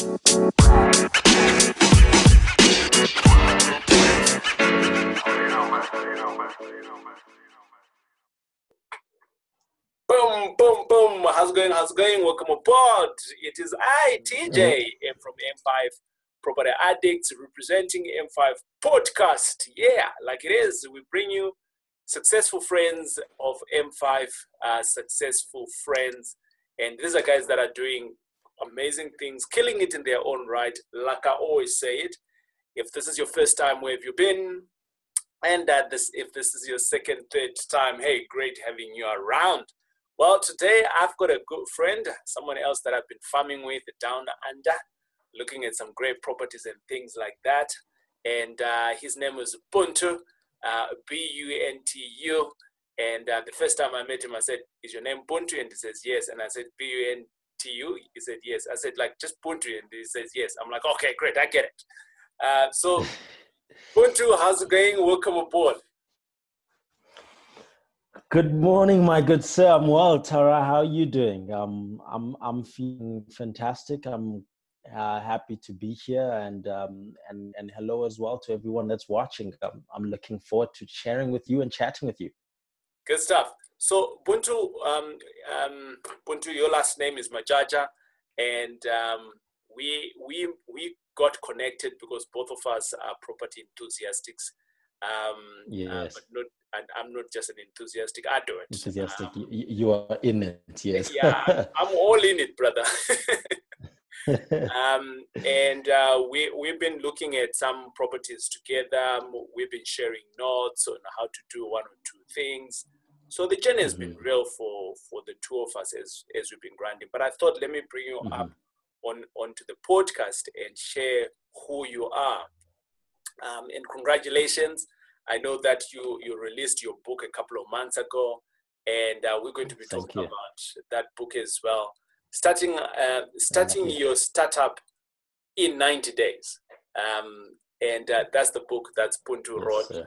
Boom, boom, boom. How's it going? How's it going? Welcome aboard. It is I, TJ, mm-hmm. from M5 Property Addicts, representing M5 Podcast. Yeah, like it is. We bring you successful friends of M5, uh, successful friends. And these are guys that are doing amazing things, killing it in their own right. Like I always say it. If this is your first time, where have you been? And uh, this, if this is your second, third time, hey, great having you around. Well, today I've got a good friend, someone else that I've been farming with down under, looking at some great properties and things like that. And uh, his name was Buntu, uh, B U N T U. And uh, the first time I met him, I said, Is your name Buntu? And he says, Yes. And I said, B U N T U? He said, Yes. I said, Like, just Buntu. And he says, Yes. I'm like, Okay, great, I get it. Uh, so, Buntu, how's it going? Welcome aboard. Good morning, my good sir. I'm well, Tara. How are you doing? Um, I'm I'm feeling fantastic. I'm uh, happy to be here, and um, and and hello as well to everyone that's watching. Um, I'm looking forward to sharing with you and chatting with you. Good stuff. So Buntu, um, um, Buntu, your last name is Majaja, and um, we we we got connected because both of us are property enthusiasts. Um, yes. Uh, but not and I'm not just an enthusiastic. I do it. Enthusiastic. Um, you are in it. Yes. yeah, I'm all in it, brother. um, and uh, we we've been looking at some properties together. We've been sharing notes on how to do one or two things. So the journey has mm-hmm. been real for for the two of us as as we've been grinding. But I thought let me bring you mm-hmm. up on onto the podcast and share who you are. Um, and congratulations I know that you you released your book a couple of months ago, and uh, we're going to be Thank talking you. about that book as well. Starting uh, starting you. your startup in 90 days, um, and uh, that's the book that's Buntu yes, wrote.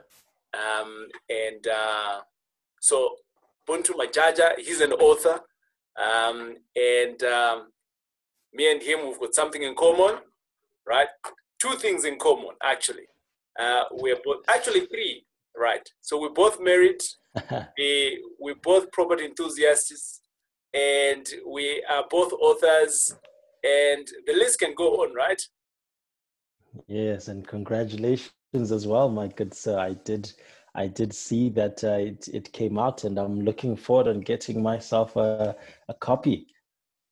Um, and uh, so Buntu Majaja, he's an author, um, and um, me and him we've got something in common, right? Two things in common actually. Uh, we're both actually three, right? So we're both married. we we're both property enthusiasts, and we are both authors, and the list can go on, right? Yes, and congratulations as well, my good sir. I did. I did see that uh, it, it came out, and I'm looking forward on getting myself a, a copy.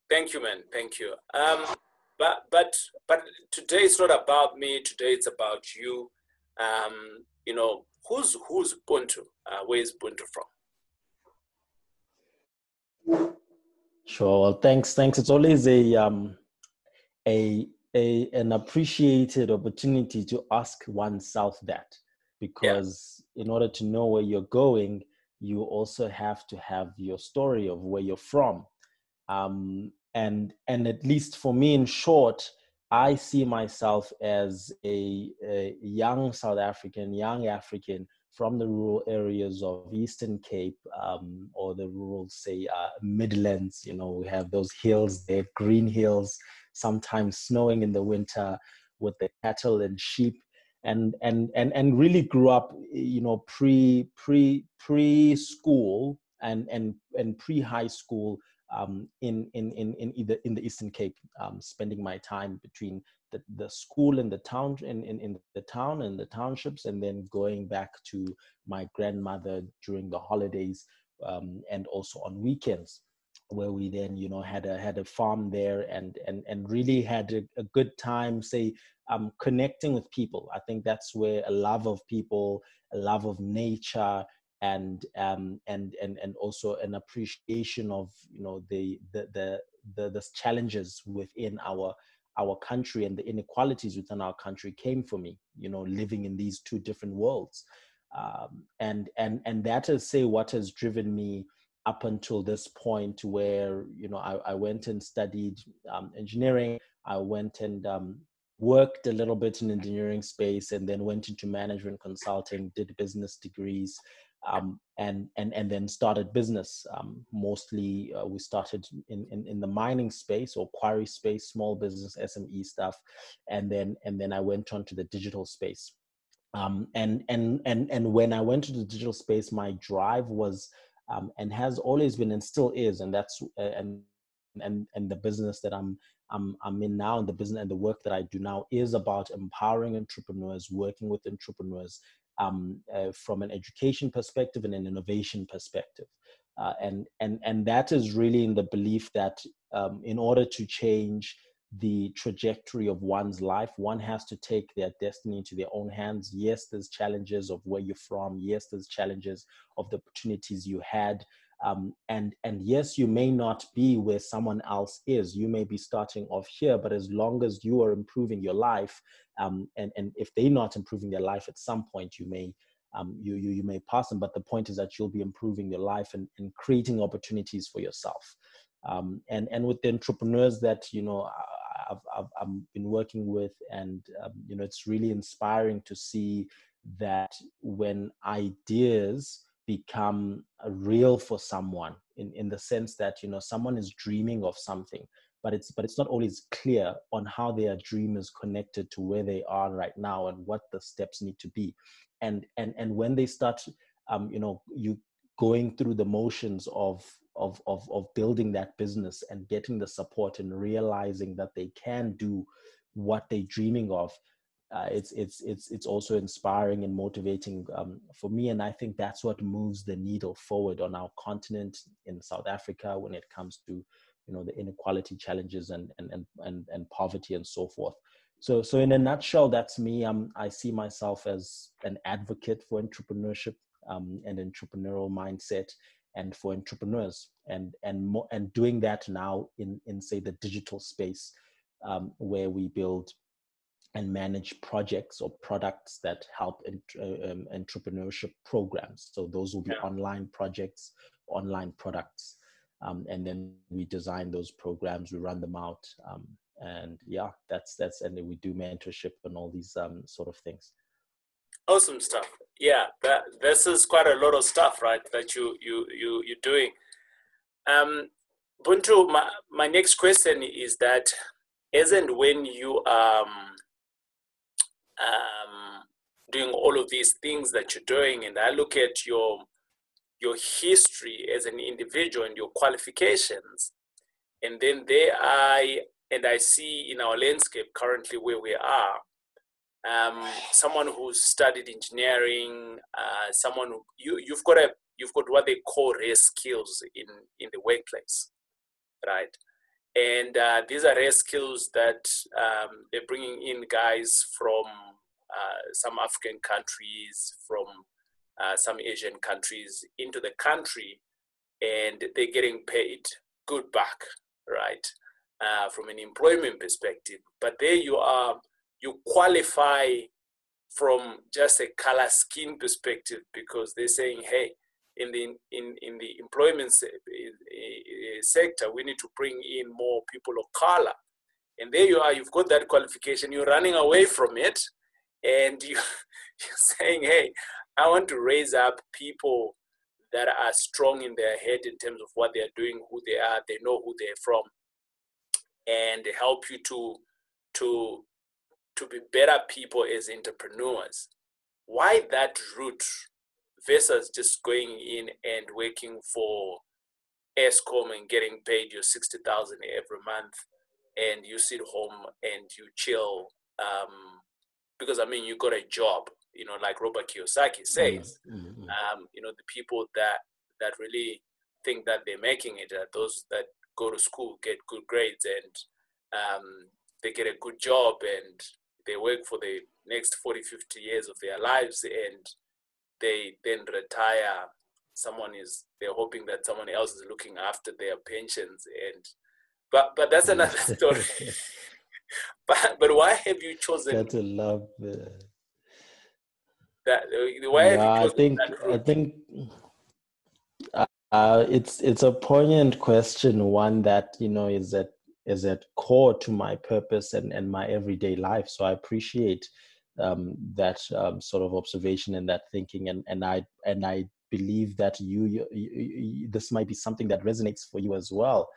Thank you, man. Thank you. Um, but but but today it's not about me. Today it's about you um, you know, who's who's Buntu? Uh, where is Buntu from? Sure. Well, thanks. Thanks. It's always a um, a a an appreciated opportunity to ask oneself that, because. In order to know where you're going, you also have to have your story of where you're from. Um, and and at least for me, in short, I see myself as a, a, young South African, young African from the rural areas of Eastern Cape um, or the rural, say, uh, Midlands. You know, we have those hills, they have green hills, sometimes snowing in the winter with the cattle and sheep. And, and, and, and really grew up, you know, pre, pre, pre-school and, and, and pre-high school um, in, in, in, in, either in the Eastern Cape, um, spending my time between the, the school in the town in, in, in the town and the townships and then going back to my grandmother during the holidays um, and also on weekends where we then you know had a had a farm there and and and really had a, a good time say um connecting with people. I think that's where a love of people a love of nature and um, and and and also an appreciation of you know the the the the, the challenges within our our country and the inequalities within our country came for me you know living in these two different worlds. Um, and and and that is say what has driven me up until this point where you know i, I went and studied um, engineering i went and um, worked a little bit in engineering space and then went into management consulting did business degrees um, and and and then started business. Um, mostly, uh, we started in, in in the mining space or quarry space, small business SME stuff, and then and then I went on to the digital space. Um, and and and and when I went to the digital space, my drive was um, and has always been and still is, and that's uh, and and and the business that I'm I'm I'm in now, and the business and the work that I do now is about empowering entrepreneurs, working with entrepreneurs, um, uh, from an education perspective and an innovation perspective. Uh, and, and, and that is really in the belief that um, in order to change the trajectory of one's life, one has to take their destiny into their own hands. Yes, there's challenges of where you're from. Yes, there's challenges of the opportunities you had. Um, and and yes, you may not be where someone else is. You may be starting off here, but as long as you are improving your life, um, and and if they're not improving their life at some point, you may um, you, you you may pass them. But the point is that you'll be improving your life and, and creating opportunities for yourself. Um, and and with the entrepreneurs that you know I've, I've, I've been working with, and um, you know it's really inspiring to see that when ideas become real for someone in, in the sense that you know someone is dreaming of something but it's but it's not always clear on how their dream is connected to where they are right now and what the steps need to be. And and and when they start um you know you going through the motions of of of of building that business and getting the support and realizing that they can do what they're dreaming of uh, it's it's it's it's also inspiring and motivating um, for me. And i think that's what moves the needle forward on our continent in south africa when it comes to you know the inequality challenges and and and and, and poverty and so forth. So so in a nutshell that's me. Um, i see myself as an advocate for entrepreneurship um, and entrepreneurial mindset and for entrepreneurs and and more and doing that now in in say the digital space um, where we build and manage projects or products that help in, uh, um, entrepreneurship programs. So those will be yeah. online projects, online products, um, and then we design those programs, we run them out, um, and yeah, that's that's and then we do mentorship and all these um, sort of things. Awesome stuff. Yeah, that this is quite a lot of stuff, right? That you you you you're doing. Um, Buntu, my, my next question is that isn't when you um um, doing all of these things that you're doing, and I look at your your history as an individual and your qualifications, and then there I and I see in our landscape currently where we are, um, someone who's studied engineering, uh, someone who, you you've got a you've got what they call rare skills in in the workplace, right? and uh, these are rare skills that um, they're bringing in guys from uh, some African countries, from uh, some Asian countries into the country, and they're getting paid good back, right, uh, from an employment perspective. But there you are, you qualify from just a color skin perspective because they're saying, hey, in the in, in the employment se- eh, eh, sector, we need to bring in more people of color. And there you are, you've got that qualification, you're running away from it, and you, you're saying, hey, I want to raise up people that are strong in their head in terms of what they are doing, who they are, they know who they're from, and help you to to to be better people as entrepreneurs. Why that route versus just going in and working for Eskom and getting paid your 60,000 every month and you sit home and you chill um, because I mean you got a job you know like Robert Kiyosaki says mm-hmm. um, you know the people that that really think that they're making it are those that go to school get good grades and um, they get a good job and they work for the next 40 50 years of their lives and they then retire. Someone is they're hoping that someone else is looking after their pensions and but but that's another story. But but why have you chosen that's a love uh, that why yeah, i think i think uh, it's it's a poignant question one that you know is at is at core to my purpose and and my everyday life so i appreciate um, that um, sort of observation and that thinking and and i and i believe that you, you, you, this might be something that resonates for you as well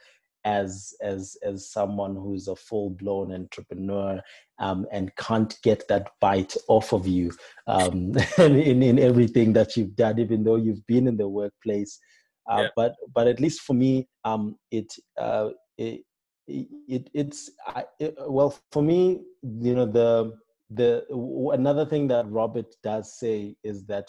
as as as someone who's a full blown entrepreneur um, and can't get that bite off of you um, in in everything that you've done, even though you've been in the workplace. Uh, yeah. But but at least for me, um, it, uh, it it it's I, it, well for me, you know the the another thing that Robert does say is that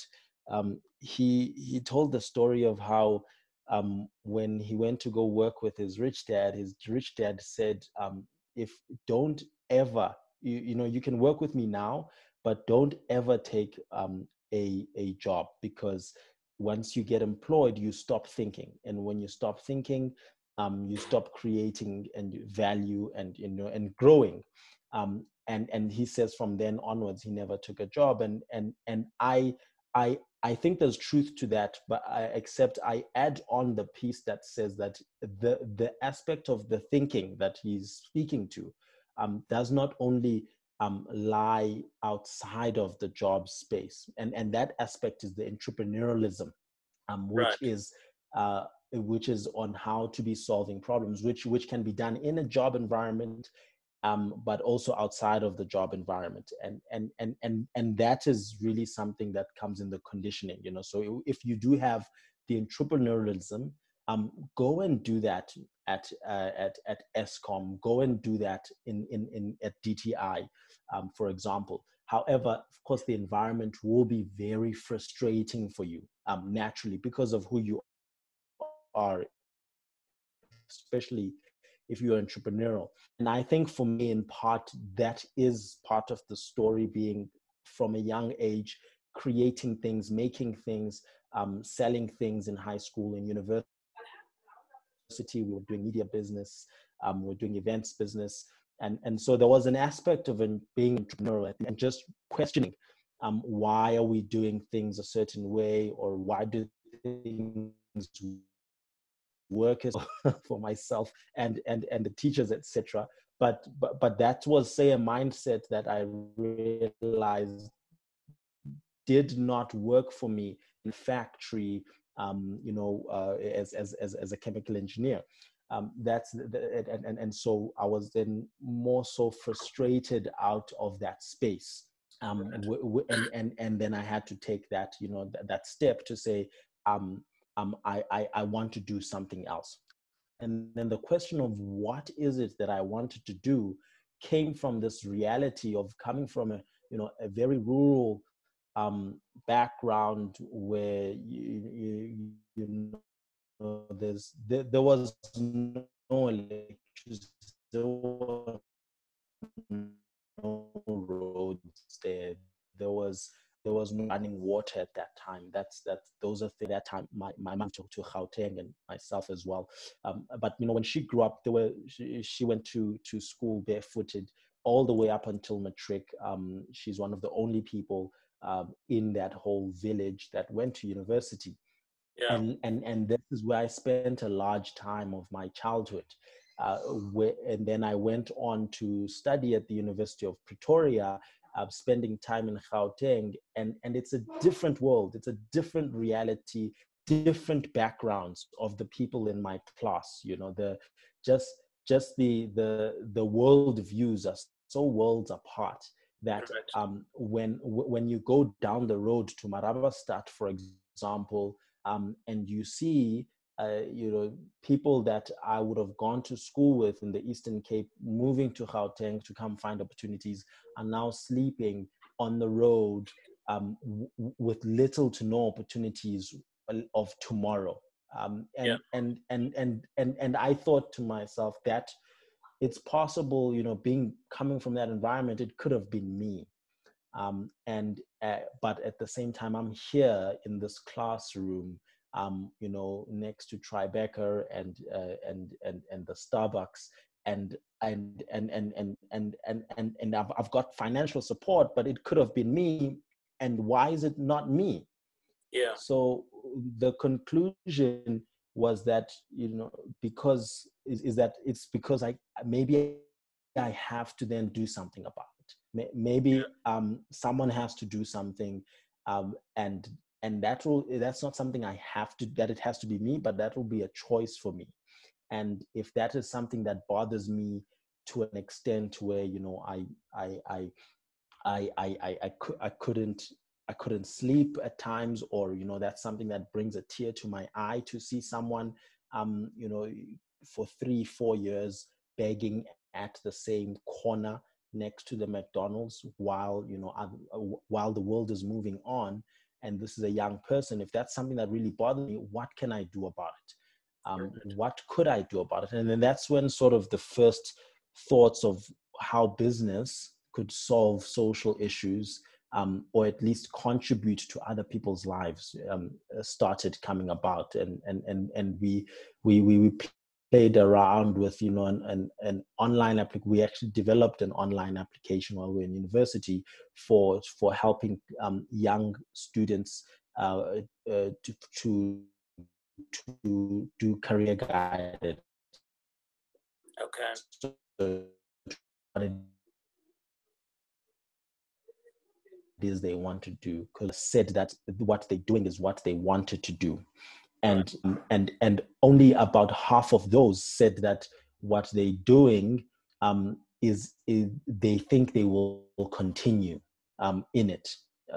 um, he he told the story of how um, when he went to go work with his rich dad, his rich dad said, um, "If don't ever, you, you know, you can work with me now, but don't ever take um, a a job because once you get employed, you stop thinking, and when you stop thinking, um, you stop creating and value and you know and growing." Um, and and he says from then onwards he never took a job and and and i i I think there's truth to that, but I except I add on the piece that says that the the aspect of the thinking that he's speaking to um, does not only um, lie outside of the job space, and and that aspect is the entrepreneurialism, um, which right. is uh, which is on how to be solving problems, which which can be done in a job environment um, but also outside of the job environment and and and and and that is really something that comes in the conditioning you know so if you do have the entrepreneurialism um, go and do that at uh, at at Eskom. Go and do that in in in at DTI, um, for example. However, of course, the environment will be very frustrating for you um, naturally because of who you are, especially if you're entrepreneurial. And I think for me, in part, that is part of the story being from a young age, creating things, making things, um, selling things in high school and university. We were doing media business, um, we were doing events business. And, and so there was an aspect of being entrepreneurial and just questioning um, why are we doing things a certain way or why do things workers for myself and and and the teachers etc but but but that was say a mindset that i realized did not work for me in factory um, you know uh, as, as as as a chemical engineer. Um, that's the, and, and and so i was then more so frustrated out of that space. Um, and and and then i had to take that you know th- that step to say um um, I, I, I want to do something else. And then the question of what is it that I wanted to do came from this reality of coming from a, you know, a very rural um, background where you, you, you know, there's, there, there was no electricity, there were no roads there. There was there was no running water at that time. That's that. Those are the, that time. My my mom took to Gauteng and myself as well. Um, but you know, when she grew up, there were she, she, went to to school barefooted all the way up until matric. Um, she's one of the only people um, in that whole village that went to university. Yeah. And and and this is where I spent a large time of my childhood. Uh, where, and then I went on to study at the University of Pretoria uh, spending time in Gauteng, and and it's a different world. It's a different reality, different backgrounds of the people in my class. You know, the just just the the the world views are so worlds apart that um, when when you go down the road to Marabastad, for example, um, and you see uh, you know, people that I would have gone to school with in the Eastern Cape, moving to Gauteng to come find opportunities, are now sleeping on the road um, w- with little to no opportunities of tomorrow. Um, and, yeah. and, and, and, and, and I thought to myself that it's possible, you know, being coming from that environment, it could have been me. Um, and, uh, but at the same time, I'm here in this classroom um, you know, next to Tribeca and uh, and and and the Starbucks, and and and and and and and and, and I've, I've got financial support, but it could have been me. And why is it not me? Yeah. So the conclusion was that you know because is, is that it's because I maybe I have to then do something about it. Maybe yeah. um, someone has to do something, um, and and that will that's not something i have to that it has to be me but that will be a choice for me. And if that is something that bothers me to an extent where you know i i i i i i, I, I couldn't i couldn't sleep at times or you know that's something that brings a tear to my eye to see someone um you know for three four years begging at the same corner next to the mcdonald's while you know while the world is moving on and this is a young person if that's something that really bothers me what can i do about it? Um, what could i do about it? And then that's when sort of the first thoughts of how business could solve social issues um, or at least contribute to other people's lives um, started coming about. And and and, and we, we we played around with you know an, an, an online application we actually developed an online application while we are in university for for helping um, young students uh, uh, to, to to do career guided. Okay. So, what it is they want to do because said that what they're doing is what they wanted to do and and and only about half of those said that what they're doing um, is, is, they think they will, continue um, in it.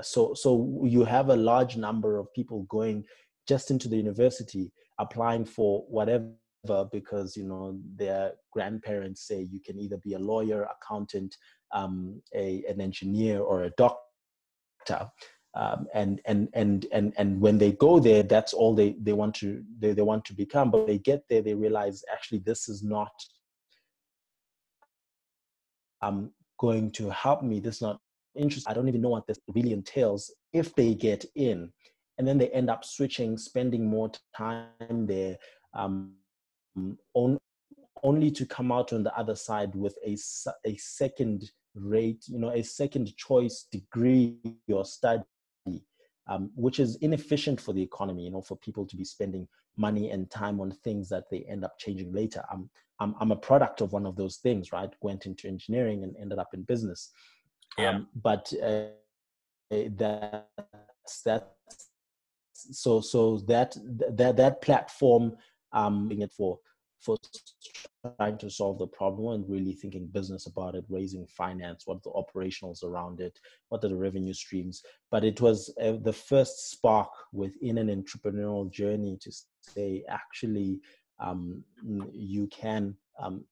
So so you have a large number of people going just into the university applying for whatever because you know their grandparents say you can either be a lawyer, accountant, um, a, an engineer, or a doctor um, and and and and and when they go there that's all they they want to they, they want to become. But they get there they realize actually this is not um going to help me. This is not interesting i don't even know what this really entails if they get in. And then they end up switching spending more time there um on, only to come out on the other side with a, a second rate you know a second choice degree or study um, which is inefficient for the economy, you know, for people to be spending money and time on things that they end up changing later. I'm, I'm, I'm a product of one of those things, right? Went into engineering and ended up in business. Yeah. Um, but uh, that's, that. so, so that, that, that platform, um, being it for for trying to solve the problem and really thinking business about it, raising finance, what the operationals around it, what are the revenue streams. But it was uh, the first spark within an entrepreneurial journey to say, actually, um, you can um,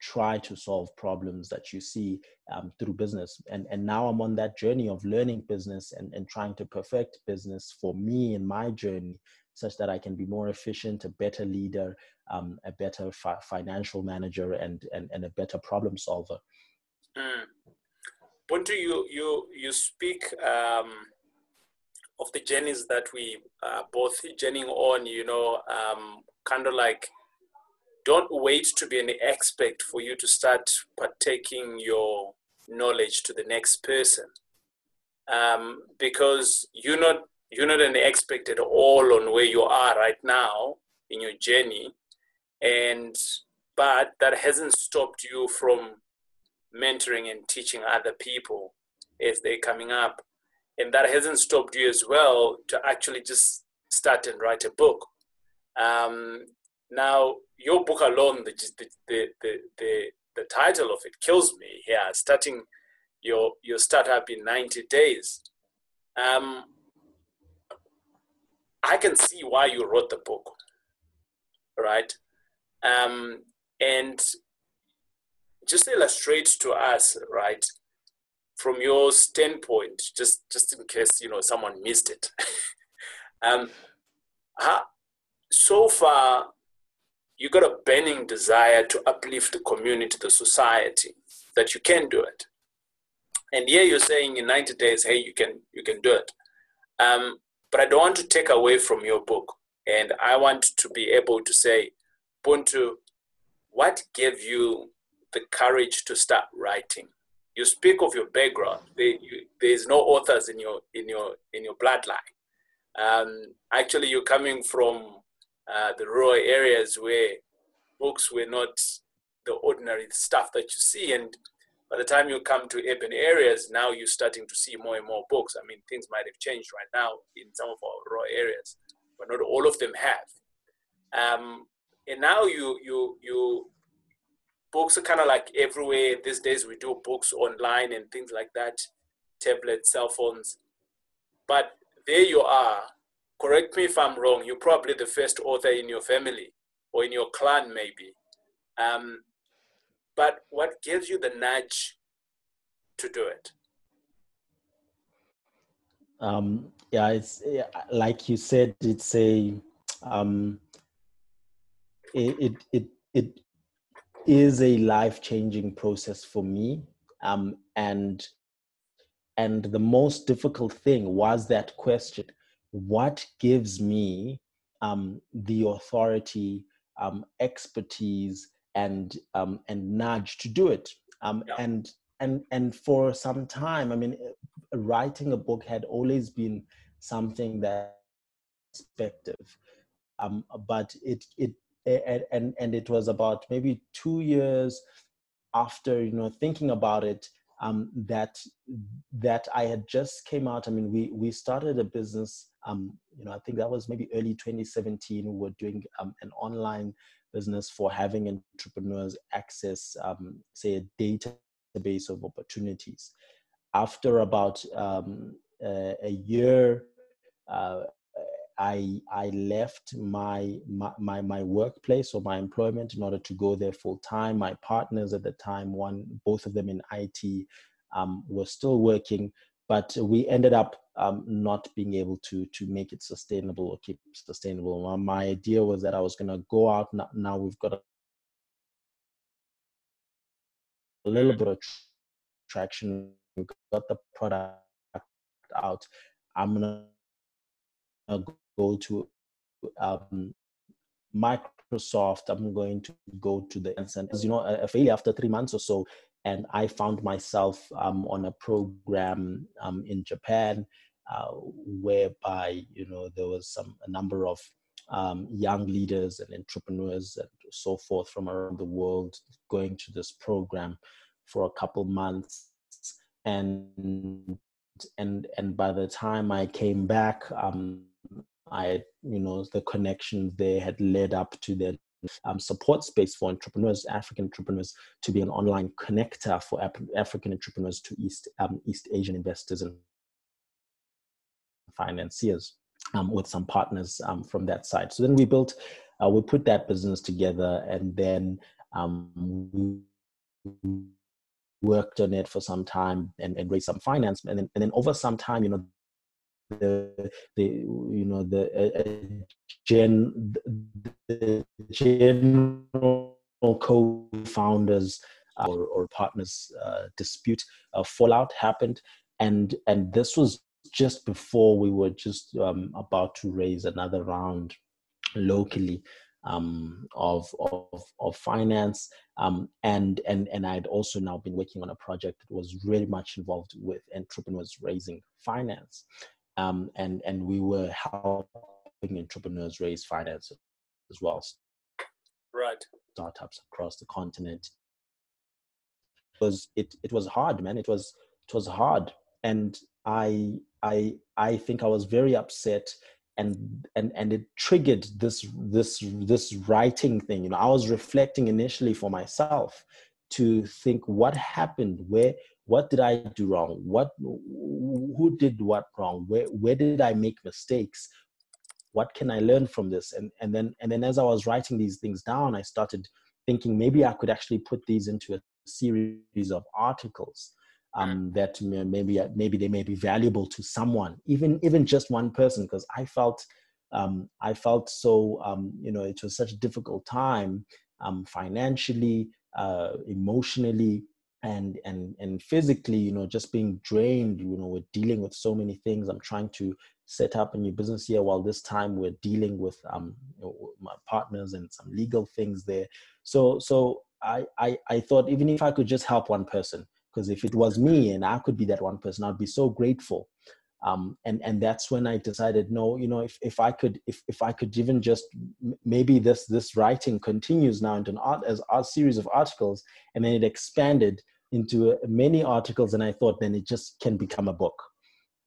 try to solve problems that you see um, through business. And, and now I'm on that journey of learning business and, and trying to perfect business for me in my journey such that I can be more efficient, a better leader, um, a better fi- financial manager, and, and, and a better problem solver. Mm. Buntu, you, you, you speak um, of the journeys that we are both journeying on, you know, um, kind of like don't wait to be an expert for you to start partaking your knowledge to the next person. Um, because you're not you're not an expert at all on where you are right now in your journey and but that hasn't stopped you from mentoring and teaching other people as they're coming up. And that hasn't stopped you as well to actually just start and write a book. Um, now your book alone the, the, the, the, the, title of it kills me here starting your your startup in 90 days. Um, I can see why you wrote the book, right? Um, and just illustrate to us, right, from your standpoint, just just in case you know someone missed it. um, how, so far, you got a burning desire to uplift the community, the society, that you can do it. And here you're saying in 90 days, hey, you can you can do it. Um, but I don't want to take away from your book. And I want to be able to say, Buntu, what gave you the courage to start writing? You speak of your background. There, is no authors in your in your in your bloodline. Um, actually, you're coming from uh, the rural areas where books were not the ordinary stuff that you see, and by the time you come to urban areas, now you're starting to see more and more books. I mean, things might have changed right now in some of our rural areas, but not all of them have. Um, and now you you you books are kind of like everywhere these days. We do books online and things like that, tablets, cell phones. But there you are. Correct me if I'm wrong. You're probably the first author in your family or in your clan, maybe. Um, but what gives you the nudge to do it? Um, yeah, it's like you said, it's a um, it, it it is a life changing process for me, um, and and the most difficult thing was that question: What gives me um, the authority, um, expertise, and um, and nudge to do it. Um, yeah. And and and for some time, I mean, writing a book had always been something that perspective, um, but it it and and it was about maybe two years after you know thinking about it um, that that I had just came out. I mean, we we started a business. Um, you know, I think that was maybe early 2017. We were doing um, an online business for having entrepreneurs access, um, say, a database of opportunities. After about um, a, a, year, uh, I I left my, my my workplace or my employment in order to go there full time. My partners at the time, one both of them in IT, um, were still working, but we ended up um, not being able to to make it sustainable or keep sustainable. My idea was that I was going to go out. Now, we've got a, little bit of traction. We've got the product out. I'm to go to um, Microsoft. I'm going to go to the and you know a failure after three months or so and I found myself um, on a program um, in Japan uh, whereby you know there was some a number of um, young leaders and entrepreneurs and so forth from around the world going to this program for a couple months and and and by the time I came back um, I you know the connections there had led up to the um, support space for entrepreneurs, African entrepreneurs, to be an online connector for African entrepreneurs to East um, East Asian investors and financiers um, with some partners um, from that side. So then we built, uh, we put that business together, and then um, we worked on it for some time and, and raised some finance, and then, and then over some time, you know, the the you know the uh, gen the general co-founders or, or partners uh, dispute uh, fallout happened and and this was just before we were just um, about to raise another round locally um, of, of, of finance. Um, and, and, and I'd also now been working on a project that was really much involved with entrepreneurs raising finance um, and and we were helping entrepreneurs raise finance as well. Right. Startups across the continent. It was it it was hard, man. It was it was hard, and I I I think I was very upset and and and it triggered this this this writing thing you know i was reflecting initially for myself to think what happened where what did i do wrong? What who did what wrong? Where where did i make mistakes? What can i learn from this? And and then and then as i was writing these things down i started thinking maybe i could actually put these into a series of articles um, that maybe maybe they may be valuable to someone even even just one person because i felt um, i felt so um, you know it was such a difficult time um, financially uh, emotionally and and and physically you know just being drained you know we're dealing with so many things. I'm trying to set up a new business here while this time we're dealing with um my partners and some legal things there. So so I, I i thought even if i could just help one person because if it was me and i could be that one person i'd be so grateful um, and and that's when I decided no you know if, if I could if, if I could even just maybe this this writing continues now into an art as a series of articles and then it expanded into many articles, and I thought then it just can become a book.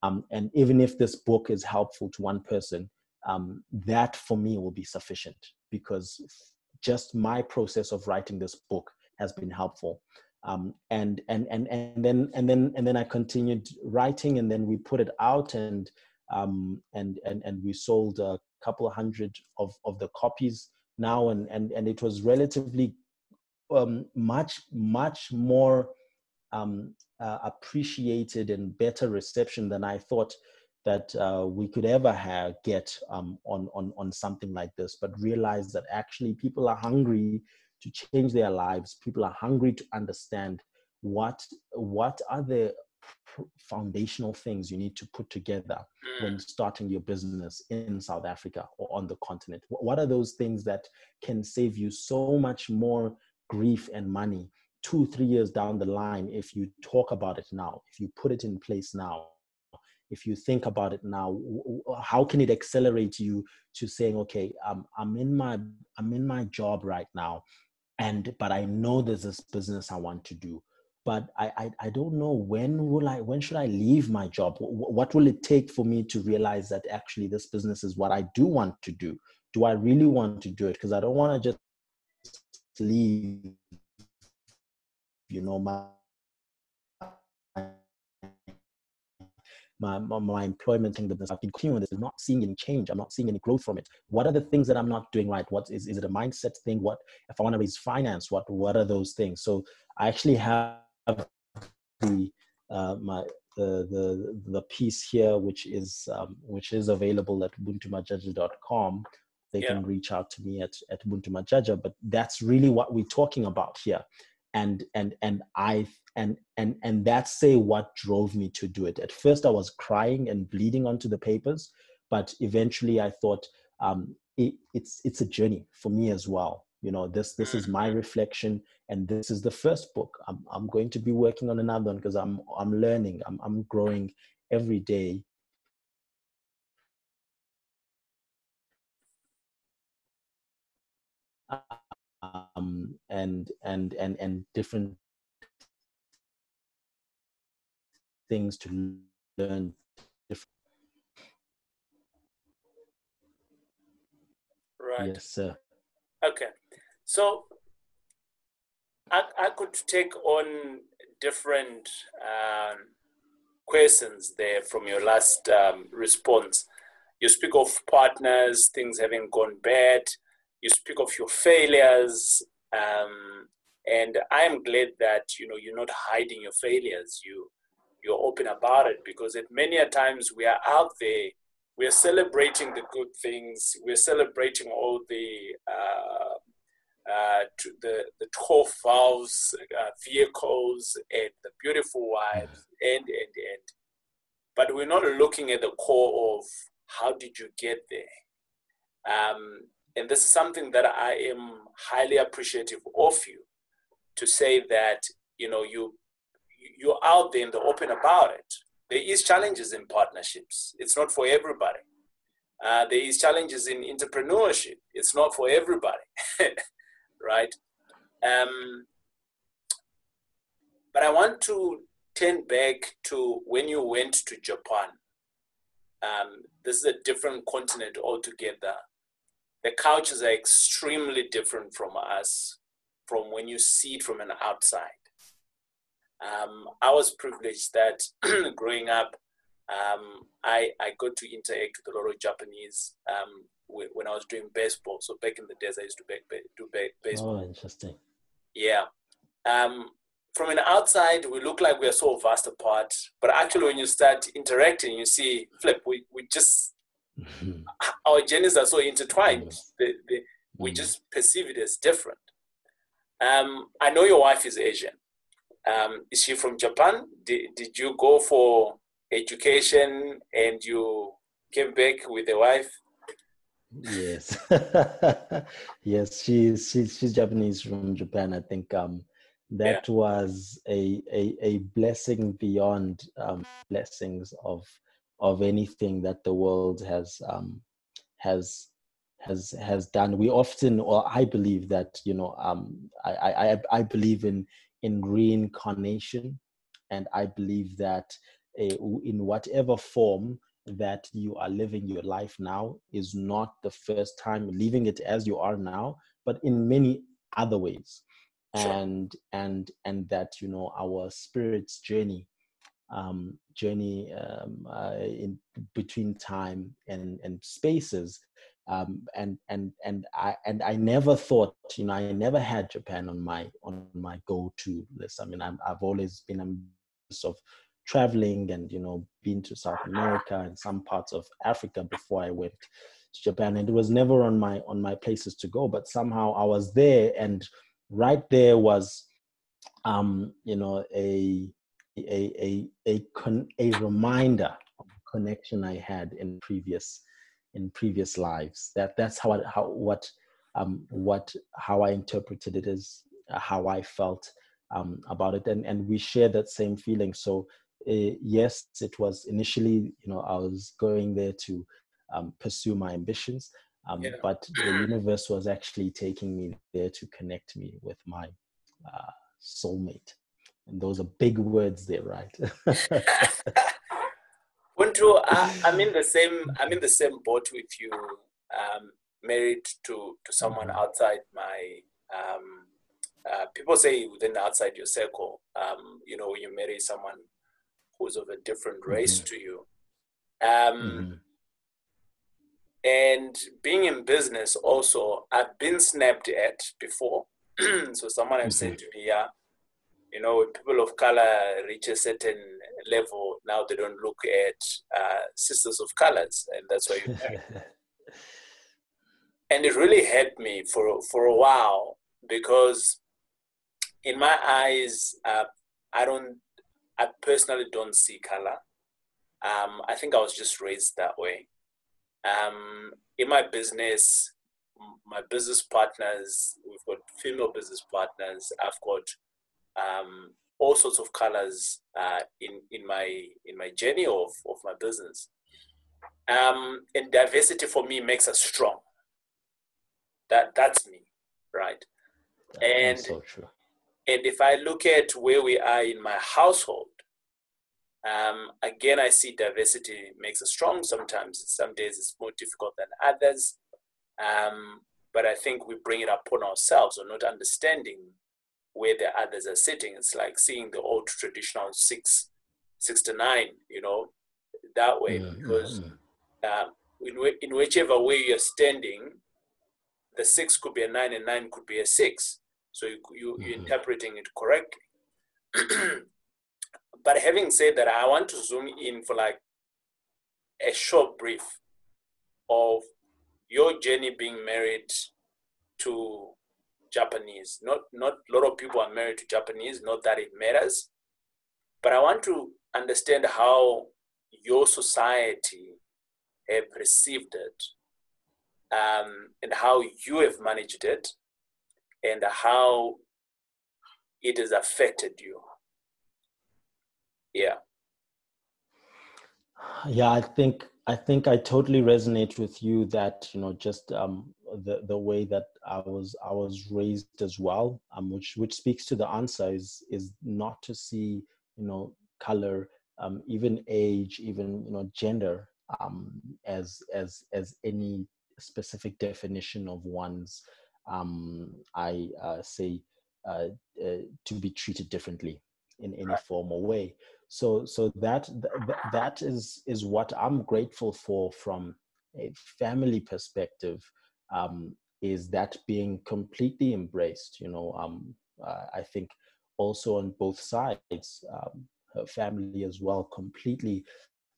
Um, and even if this book is helpful to one person, um, that for me will be sufficient because just my process of writing this book has been helpful. Um, and and and and then and then and then I continued writing, and then we put it out, and um, and and and we sold a couple hundred of of the copies now, and and and it was relatively um, much much more um, uh, appreciated and better reception than I thought that uh, we could ever have get um, on, on, on something like this, but realize that actually people are hungry to change their lives. People are hungry to understand what, what are the foundational things you need to put together when mm. starting your business in South Africa or on the continent. What are those things that can save you so much more grief and money two, three years down the line if you talk about it now, if you put it in place now? if you think about it now how can it accelerate you to saying okay um, i'm in my i'm in my job right now and but i know there's this business i want to do but I, I, I don't know when will i when should i leave my job? What will it take for me to realize that actually this business is what i do want to do? Do i really want to do it? Because i don't want to just leave you know my my, my, my employment thing, business, I've been continuing this, I'm not seeing any change. I'm not seeing any growth from it. What are the things that I'm not doing right? What is, is it a mindset thing? What, if I want to raise finance, what, what are those things? So I actually have the, uh, my, the, the, the piece here, which is, um, which is available at ubuntumajaja.com. They yeah. can reach out to me at, at Ubuntu Majaja, but that's really what we're talking about here and and and i and and and that's say what drove me to do it. At first i was crying and bleeding onto the papers but eventually i thought um, it, it's it's a journey for me as well. You know this this is my reflection and this is the first book i'm, I'm going to be working on another one because i'm i'm learning I'm, I'm growing every day um, and and and and different things to learn. Right. Yes, sir. Okay, so I I could take on different um, questions there from your last um, response. You speak of partners, things having gone bad you speak of your failures um, and i am glad that you know you're not hiding your failures. You you're open about it because at many a times we are out there we're celebrating the good things we're celebrating all the uh, uh, the the 12 valves uh, vehicles and the beautiful wives and and and but we're not looking at the core of how did you get there. Um, and this is something that I am highly appreciative of you to say that you know you you're out there in the open about it. There is challenges in partnerships. It's not for everybody. Uh, there is challenges in entrepreneurship. It's not for everybody, right? Um, but I want to turn back to when you went to Japan. Um, this is a different continent altogether the cultures are extremely different from us from when you see it from an outside. Um, I was privileged that growing up, um, I, I got to interact with a lot of Japanese um, when I was doing baseball. So back in the days, I used to be, do baseball. Oh, interesting. Yeah. Um, from an outside, we look like we are so vast apart. But actually, when you start interacting, you see, flip, we, we just Mm-hmm. Our journeys are so intertwined. They, they, we mm. just perceive it as different. Um, I know your wife is Asian. Um, is she from Japan? Did, did you go for education and you came back with a wife? Yes, yes, she's she's she's Japanese from Japan. I think um, that yeah. was a, a a blessing beyond um, blessings of of anything that the world has um, has has has done. We often, or I believe that you know, um, I, I I believe in in reincarnation, and I believe that uh, in whatever form that you are living your life now is not the first time living it as you are now, but in many other ways, and and and that you know our spirit's journey um, journey um, uh, in between time and and spaces um, and and and I and I never thought you know I never had Japan on my on my go to list. I mean i have always been a ambitious of traveling and you know been to South America and some parts of Africa before I went to Japan and it was never on my on my places to go but somehow I was there and right there was um you know a a a a, con, a reminder of the connection I had in previous in previous lives. That that's how I, how what um what how I interpreted it is uh, how I felt um about it, and and we share that same feeling. So uh, yes, it was initially you know I was going there to um, pursue my ambitions. Um, yeah. But the universe was actually taking me there to connect me with my uh, soulmate. And those are big words there, right? Buntu, I, I'm in the same. I'm in the same boat with you. Um, married to to someone mm-hmm. outside my. Um, uh, people say within outside your circle. Um, you know, you marry someone who's of a different race mm-hmm. to you. Um, mm-hmm. And being in business, also, I've been snapped at before. so someone has said mm-hmm. to me, "Yeah, you know, when people of color reach a certain level, now they don't look at uh, sisters of colors, and that's why you and it really helped me for for a while because, in my eyes, uh, I don't, I personally don't see color. Um, I think I was just raised that way. Um, in my business, my business partners, we've got female business partners. I've got um, all sorts of colors uh, in in my in my journey of of my business. Um, and diversity for me makes us strong. That that's me, right? and so and if I look at where we are in my household, um, again, I see diversity makes us strong. Sometimes, some days it's more difficult than others. Um, but I think we bring it upon ourselves or not understanding where the others are sitting. It's like seeing the old traditional six, six to nine, you know, that way. Mm-hmm. Because uh, in, in whichever way you're standing, the six could be a nine and nine could be a six. So you, you, you're mm-hmm. interpreting it correctly. but having said that, I want to zoom in for like a short brief of your journey being married to Japanese. Not not a lot of people are married to Japanese. Not that it matters, but I want to understand how your society have received it, um, and how you have managed it, and how it has affected you. Yeah. Yeah, I think I think I totally resonate with you that you know just um, the the way that I was I was raised as well, um, which which speaks to the answer is is not to see you know color, um, even age, even you know gender um, as as as any specific definition of one's um, I uh, say uh, uh, to be treated differently in any form or way. So so that that is is what i'm grateful for from a family perspective um, is that being completely embraced you know um, uh, i think also on both sides um, her family as well completely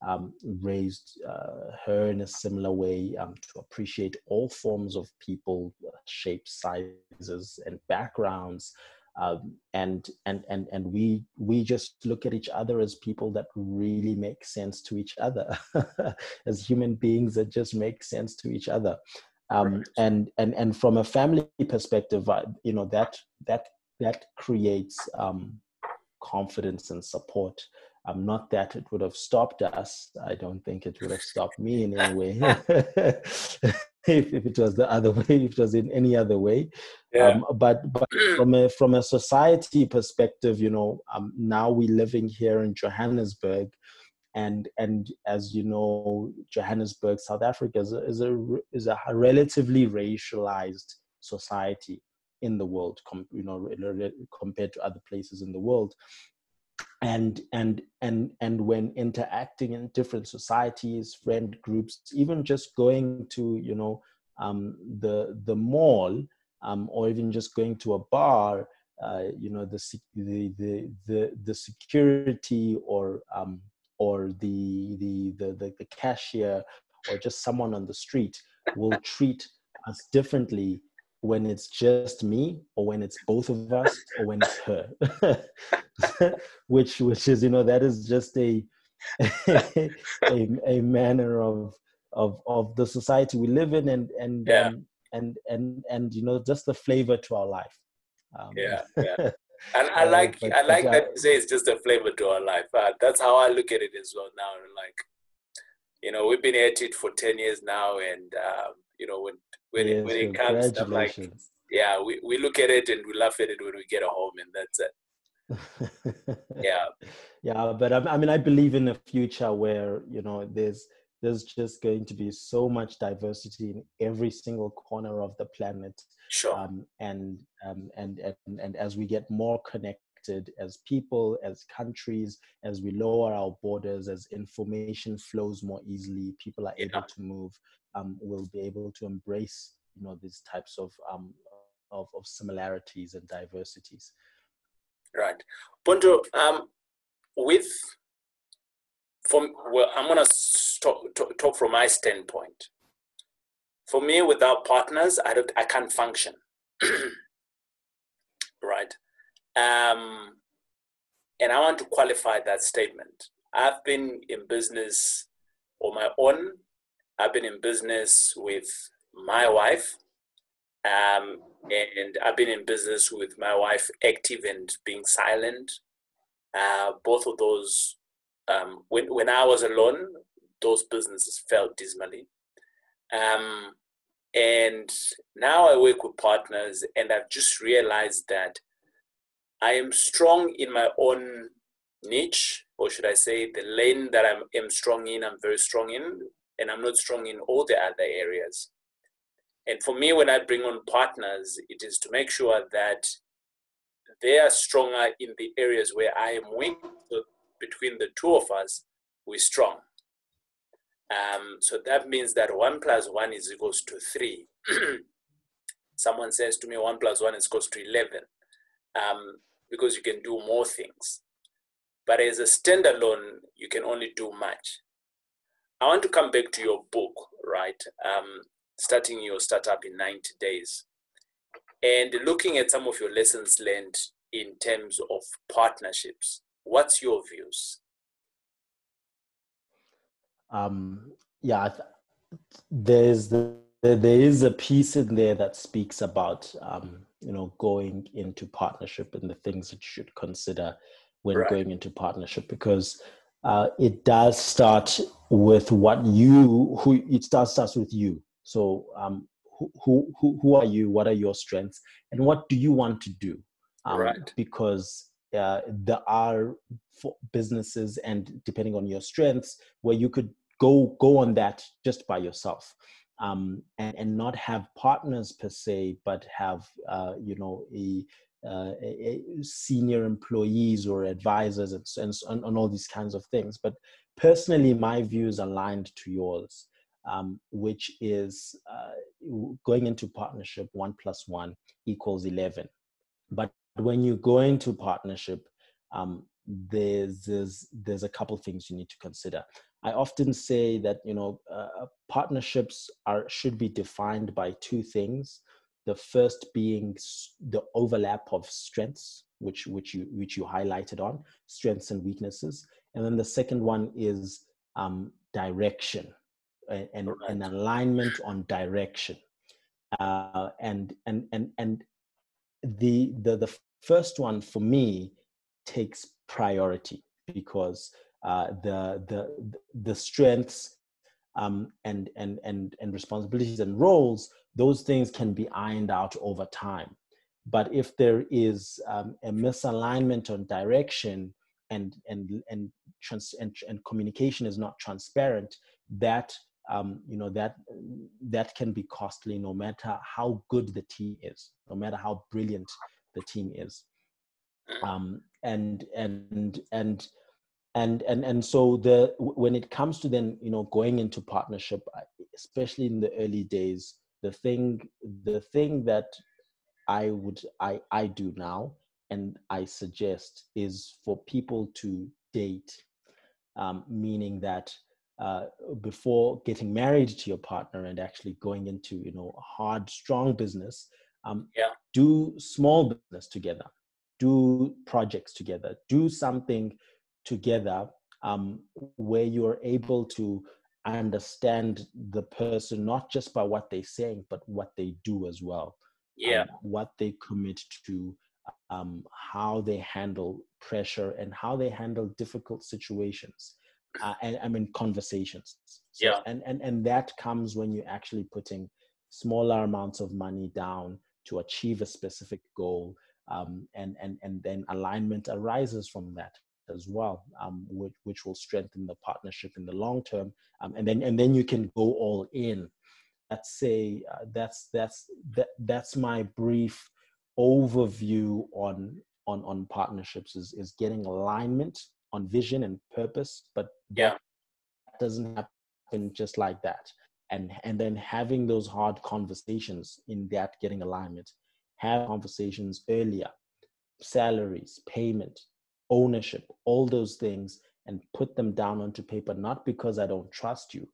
um, raised uh, her in a similar way um, to appreciate all forms of people, uh, shapes, sizes, and backgrounds, um, and and and and we we just look at each other as people that really make sense to each other. As human beings that just make sense to each other um, right. and and and from a family perspective you know that that that creates um, confidence and support um, not that it would have stopped us. I don't think it would have stopped me in any way. if, if it was the other way, if it was in any other way. Yeah. Um, but but from a from a society perspective, you know, um, now we're living here in Johannesburg, and and as you know, Johannesburg, South Africa is a is a, is a relatively racialized society in the world, you know, compared to other places in the world. And and and and when interacting in different societies friend groups even just going to you know um, the the mall um, or even just going to a bar uh, you know the, the the the the security or um, or the, the the the cashier or just someone on the street will treat us differently when it's just me or when it's both of us or when it's her. Which which is you know that is just a a, a manner of of of the society we live in and and yeah. um, and and and you know just the flavor to our life. Um, yeah yeah and I like uh, I like that you say it's just a flavor to our life. Uh, that's how I look at it as well now. Like, you know, we've been at it for ten years now, and um, you know, when when yes, it, when it comes, I'm like, yeah, we, we look at it and we laugh at it when we get home, and that's it. yeah, yeah, but I, I mean, I believe in a future where you know there's there's just going to be so much diversity in every single corner of the planet. Sure. Um, and, um, and and and as we get more connected as people, as countries, as we lower our borders, as information flows more easily, people are yeah. able to move um, will be able to embrace you know these types of um, of, of similarities and diversities. Right, Buntu. Um, with from well, I'm gonna talk, talk, talk from my standpoint. For me, without partners, I don't, I can't function. right, um, and I want to qualify that statement. I've been in business on my own I've been in business with my wife, um, and I've been in business with my wife active and being silent. Uh, both of those, um, when when I was alone, those businesses felt dismally. Um, and now I work with partners, and I've just realized that I am strong in my own niche, or should I say, the lane that I'm am strong in. I'm very strong in and I'm not strong in all the other areas. And for me, when I bring on partners, it is to make sure that they are stronger in the areas where I am weak. So between the two of us, we're strong. Um, so that means that one plus one is equals to three. Someone says to me, one plus one is equals to 11 um, because you can do more things. But as a standalone, you can only do much. I want to come back to your book, right? Um, starting your startup in 90 days and looking at some of your lessons learned in terms of partnerships. What's your views? Um, yeah, there's the, there is a piece in there that speaks about um, you know going into partnership and the things that you should consider when right. going into partnership because uh, it does start with what you who it starts starts with you. So um, who, who who are you? What are your strengths? And what do you want to do? Um, right. because uh, there are businesses and depending on your strengths where you could go go on that just by yourself um, and, and not have partners per se but have uh, you know a uh, senior employees or advisors and, and, and, all these kinds of things. But personally, my views aligned to yours, um, which is uh, going into partnership, one plus one equals 11. But when you go into partnership, um, there's, there's, there's a couple things you need to consider. I often say that you know uh, partnerships are should be defined by two things. The first being the overlap of strengths which which you which you highlighted on strengths and weaknesses. And then the second one is um, direction and, and alignment on direction. Uh, and and and and the the the first one for me takes priority because uh, the the the strengths um, and, and, and, and responsibilities and roles, those things can be ironed out over time. But if there is um, a misalignment on direction and, and, and, trans- and, and communication is not transparent, that um, you know that that can be costly no matter how good the team is no matter how brilliant the team is. Um, and and and and and and so the when it comes to then you know going into partnership especially in the early days the thing the thing that i would i i do now and i suggest is for people to date um, meaning that uh, before getting married to your partner and actually going into you know hard strong business um, yeah. do small business together. Do projects together. Do something together um, where you're able to understand the person not just by what they're saying but what they do as well. Yeah. What they commit to um, how they handle pressure and how they handle difficult situations uh, and i mean conversations. So, yeah. and, and and that comes when you're actually putting smaller amounts of money down to achieve a specific goal um, and and and then alignment arises from that as well, um, which, which will strengthen the partnership in the long term. Um, and then and then you can go all in. That's say uh, that's that's that, that's my brief overview on on on partnerships is is getting alignment on vision and purpose, but yeah, that doesn't happen just like that. And and then having those hard conversations in that getting alignment, have conversations earlier, salaries, payment, ownership, all those things, and put them down onto paper, not because I don't trust you,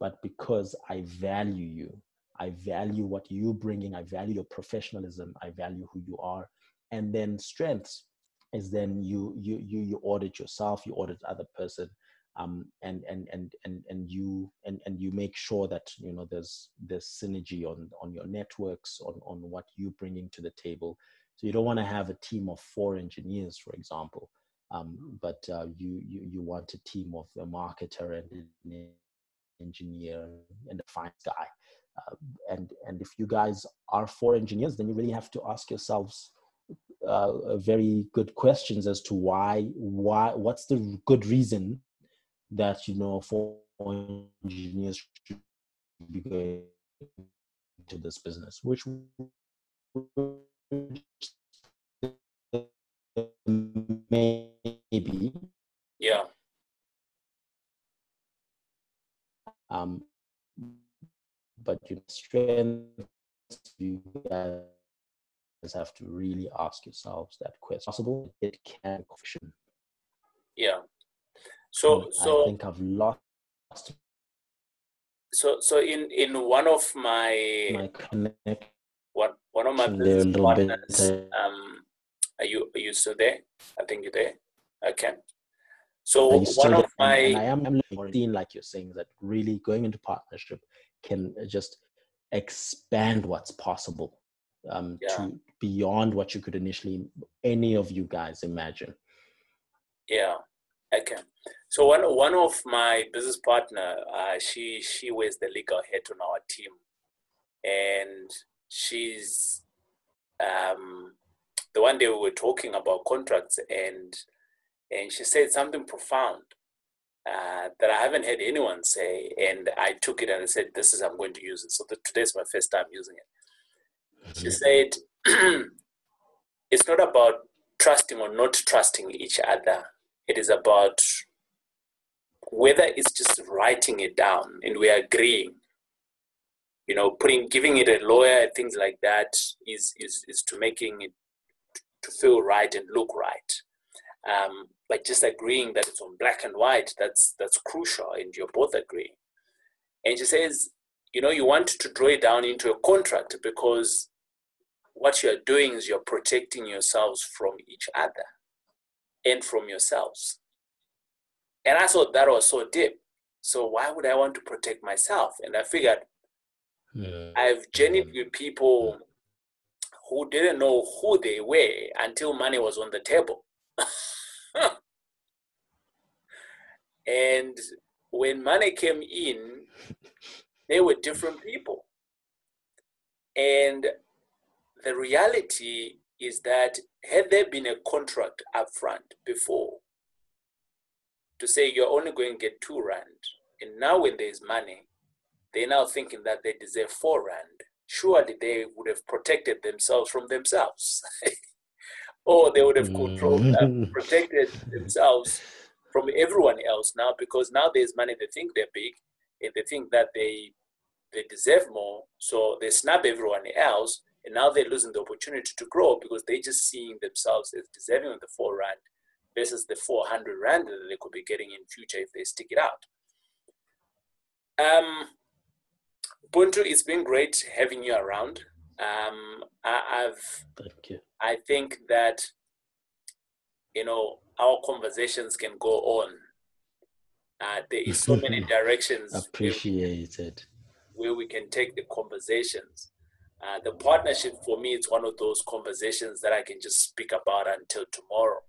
but because I value you. I value what you're bringing. I value your professionalism. I value who you are. And then strengths is then you you you you audit yourself, you audit the other person, um, and and and and and you and and you make sure that you know there's there's synergy on on your networks on on what you're bringing to the table so you don't want to have a team of four engineers, for example, um, but uh, you, you you want a team of a marketer and an engineer and a finance guy. Uh, and and if you guys are four engineers, then you really have to ask yourselves uh, very good questions as to why why what's the good reason that you know four engineers should be going to this business, which maybe yeah. Um but your strength you guys have to really ask yourselves that question. Possible it can question yeah so so i think i've lost so so in in one of my my connection one one of my business partners um are you are you still there i think you're there okay so Are you still one of my I am I'm seeing like you're saying that really going into partnership can just expand what's possible um, Yeah. to beyond what you could initially any of you guys imagine. Yeah. Okay. So one one of my business partner, uh, she she wears the legal hat on our team, and she's um, the one day we were talking about contracts, and and she said something profound uh, that I haven't heard anyone say, and I took it and I said, "This is I'm going to use it." So the, today's my first time using it. She said, "It's not about trusting or not trusting each other. It is about whether it's just writing it down and we're agreeing. You know, putting giving it a lawyer and things like that is is is to making it to feel right and look right. Um, like just agreeing that it's on black and white, that's that's crucial, and you're both agreeing. And she says, you know, you want to draw it down into a contract because what you're doing is you're protecting yourselves from each other and from yourselves. And I thought that was so deep. So why would I want to protect myself? And I figured I've journeyed with people who didn't know who they were until money was on the table. and when money came in, they were different people. And the reality is that had there been a contract up front before to say you're only going to get two rand, and now when there's money, they're now thinking that they deserve four rand, surely they would have protected themselves from themselves. or they would have controlled, uh, mm. protected themselves from everyone else now because now there's money they think they're big and they think that they they deserve more so they snap everyone else and now they're losing the opportunity to grow because they're just seeing themselves as deserving of the four rand versus the 400 rand that they could be getting in future if they stick it out um Buntu, it's been great having you around. Um, I, have Thank you. I think that you know our conversations can go on. Uh, there is so many directions. Appreciated. Where, where we can take the conversations. Uh, the partnership for me is one of those conversations that I can just speak about until tomorrow.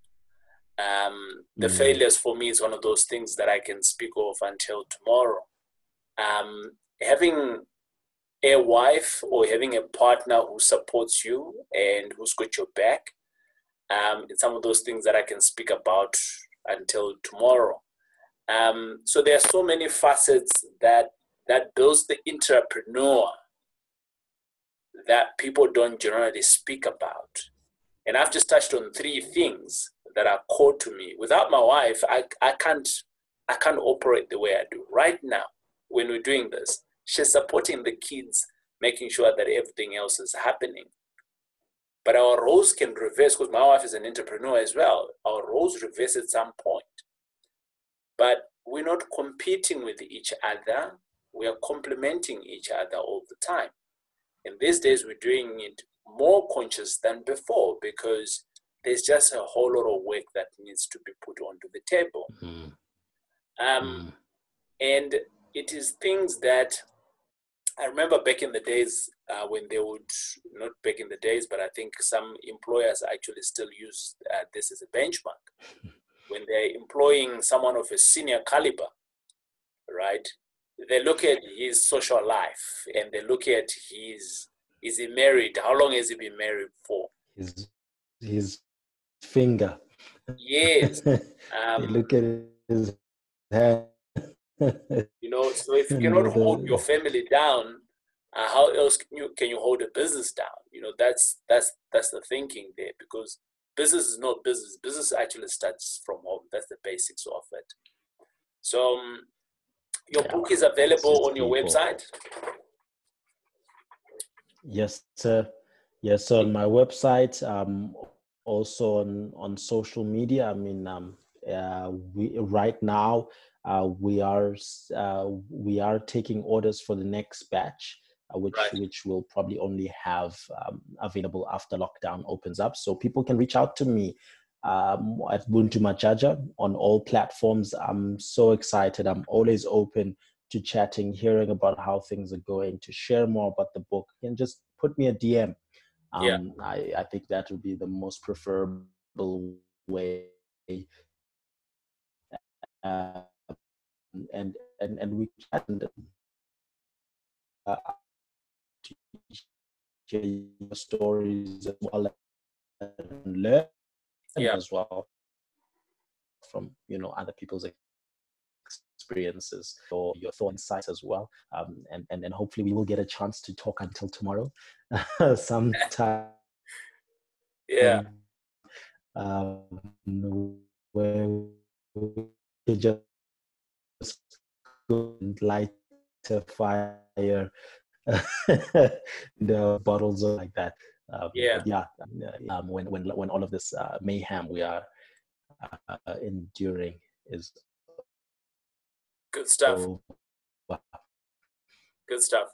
Um, the mm. failures for me is one of those things that I can speak of until tomorrow. Um, having a wife or having a partner who supports you and who's got your back. Um, it's some of those things that I can speak about until tomorrow. Um, so there are so many facets that that builds the entrepreneur that people don't generally speak about. And I've just touched on three things that are core to me. Without my wife, I, I can't I can't operate the way I do right now when we're doing this she's supporting the kids, making sure that everything else is happening. But our roles can reverse because my wife is an entrepreneur as well. Our roles reverse at some point. But we're not competing with each other, we are complementing each other all the time. And these days, we're doing it more conscious than before because there's just a whole lot of work that needs to be put onto the table. Mm-hmm. Um, mm. And it is things that I remember back in the days uh, when they would, not back in the days, but I think some employers actually still use uh, this as a benchmark. When they're employing someone of a senior caliber, right? They look at his social life and they look at his, is he married? How long has he been married for? His, his finger. Yes. Um, you look at his hand you know, so if you cannot hold your family down, uh, how else can you can you hold a business down? You know, that's that's that's the thinking there because business is not business. Business actually starts from home. That's the basics of it. So um, your yeah, book is available on your people. website. Yes, sir. Yes, on my website. Um, also on on social media. I mean, um, uh, we right now uh, we are uh, we are taking orders for the next batch, uh, which right. which will probably only have um, available after lockdown opens up. So people can reach out to me um, at Buntu Majaja on all platforms. I'm so excited. I'm always open to chatting, hearing about how things are going, to share more about the book, and just put me a DM. Um, yeah. I, I think that would be the most preferable way. Uh, and and and we can uh, share stories as well and learn yeah. as well from you know other people's experiences or your thought insights as well. Um, and, and and hopefully we will get a chance to talk until tomorrow. Sometime yeah. um, where we just light a fire the bottles are like that. Um, yeah. yeah um, when when when all of this uh, mayhem we are uh, enduring is good stuff so, wow. good stuff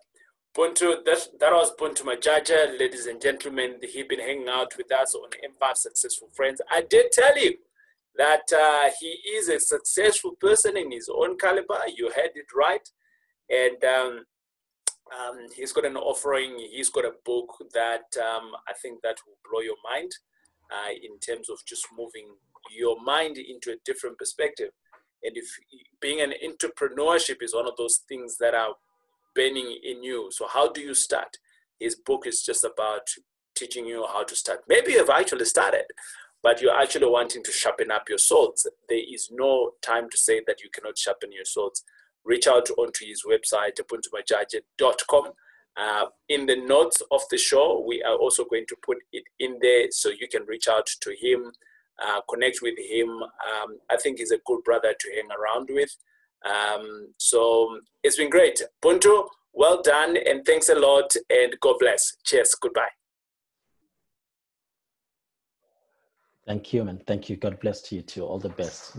Buntu, that, that was Buntu Majaja, ladies and gentlemen. He's been hanging out with us on M5 Successful Friends. I did tell you that uh, he is a successful person in his own caliber. You heard it right. And um, um, he's got an offering, he's got a book that um, I think that will blow your mind uh, in terms of just moving your mind into a different perspective. And if being an entrepreneurship is one of those things that are burning in you, so how do you start? His book is just about teaching you how to start. Maybe you've actually started, but you're actually wanting to sharpen up your swords. There is no time to say that you cannot sharpen your swords. Reach out onto his website, buntumajaja.com. Uh, in the notes of the show, we are also going to put it in there so you can reach out to him, uh, connect with him. Um, I think he's a good brother to hang around with. Um, so it's been great. Buntu, well done, and thanks a lot, and God bless. Cheers. Goodbye. Thank you, man. Thank you. God bless to you too. All the best.